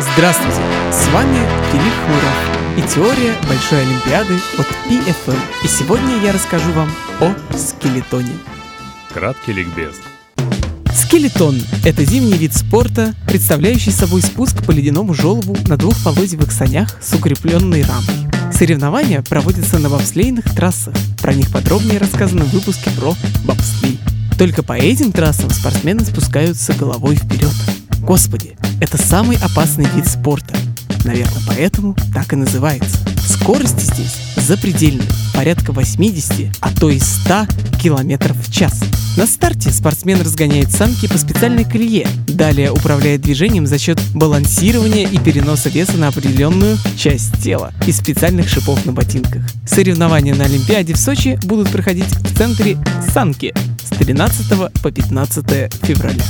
Здравствуйте, с вами Филипп Хмуров и теория Большой Олимпиады от PFL. И сегодня я расскажу вам о скелетоне. Краткий ликбез. Скелетон – это зимний вид спорта, представляющий собой спуск по ледяному желобу на двух полозьевых санях с укрепленной рамой. Соревнования проводятся на бобслейных трассах. Про них подробнее рассказано в выпуске про бобслей. Только по этим трассам спортсмены спускаются головой вперед. Господи, это самый опасный вид спорта. Наверное, поэтому так и называется. Скорости здесь запредельные, порядка 80, а то и 100 км в час. На старте спортсмен разгоняет санки по специальной колее, далее управляет движением за счет балансирования и переноса веса на определенную часть тела из специальных шипов на ботинках. Соревнования на Олимпиаде в Сочи будут проходить в центре Санки с 13 по 15 февраля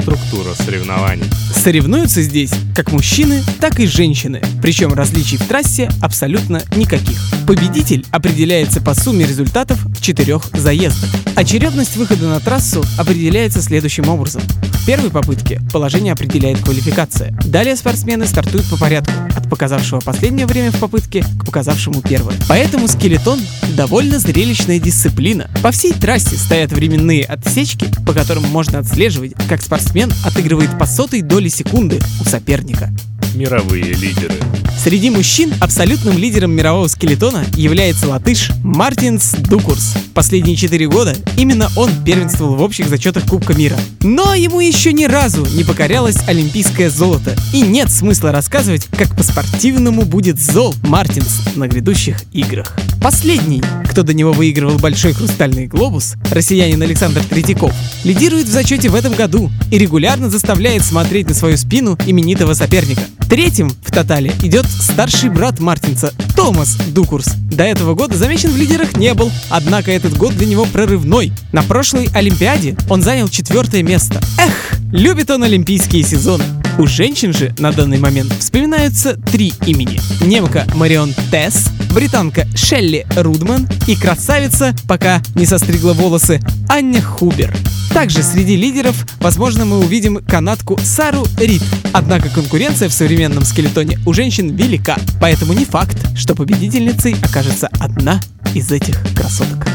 структура соревнований. Соревнуются здесь как мужчины, так и женщины, причем различий в трассе абсолютно никаких. Победитель определяется по сумме результатов в четырех заездах. Очередность выхода на трассу определяется следующим образом. В первой попытке положение определяет квалификация. Далее спортсмены стартуют по порядку, от показавшего последнее время в попытке к показавшему первое. Поэтому скелетон – довольно зрелищная дисциплина. По всей трассе стоят временные отсечки, по которым можно отслеживать, как спортсмен отыгрывает по сотой доли секунды у соперника мировые лидеры. Среди мужчин абсолютным лидером мирового скелетона является латыш Мартинс Дукурс. Последние четыре года именно он первенствовал в общих зачетах Кубка мира. Но ему еще ни разу не покорялось олимпийское золото. И нет смысла рассказывать, как по-спортивному будет зол Мартинс на грядущих играх. Последний, кто до него выигрывал большой хрустальный глобус, россиянин Александр Третьяков, лидирует в зачете в этом году и регулярно заставляет смотреть на свою спину именитого соперника. Третьим в тотале идет старший брат Мартинца, Томас Дукурс. До этого года замечен в лидерах не был, однако этот год для него прорывной. На прошлой Олимпиаде он занял четвертое место. Эх, любит он олимпийские сезоны. У женщин же на данный момент вспоминаются три имени. Немка Марион Тесс, британка Шелли Рудман и красавица, пока не состригла волосы, Аня Хубер. Также среди лидеров, возможно, мы увидим канатку Сару Рид. Однако конкуренция в современном скелетоне у женщин велика, поэтому не факт, что победительницей окажется одна из этих красоток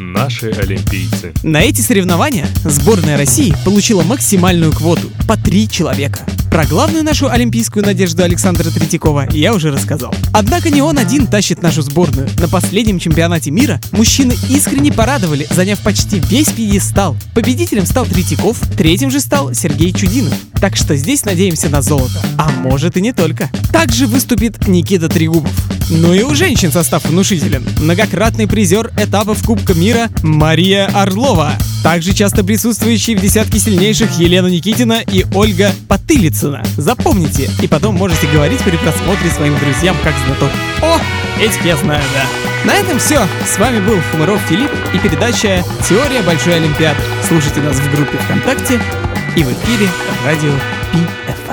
наши олимпийцы. На эти соревнования сборная России получила максимальную квоту по три человека. Про главную нашу олимпийскую надежду Александра Третьякова я уже рассказал. Однако не он один тащит нашу сборную. На последнем чемпионате мира мужчины искренне порадовали, заняв почти весь пьедестал. Победителем стал Третьяков, третьим же стал Сергей Чудинов. Так что здесь надеемся на золото. А может и не только. Также выступит Никита Трегубов. Ну и у женщин состав внушителен. Многократный призер этапов Кубка мира Мария Орлова. Также часто присутствующие в десятке сильнейших Елена Никитина и Ольга Потылицына. Запомните, и потом можете говорить при просмотре своим друзьям как знаток. О, этих я знаю, да. На этом все. С вами был Хмыров Филипп и передача «Теория Большой Олимпиады». Слушайте нас в группе ВКонтакте и в эфире радио PFM.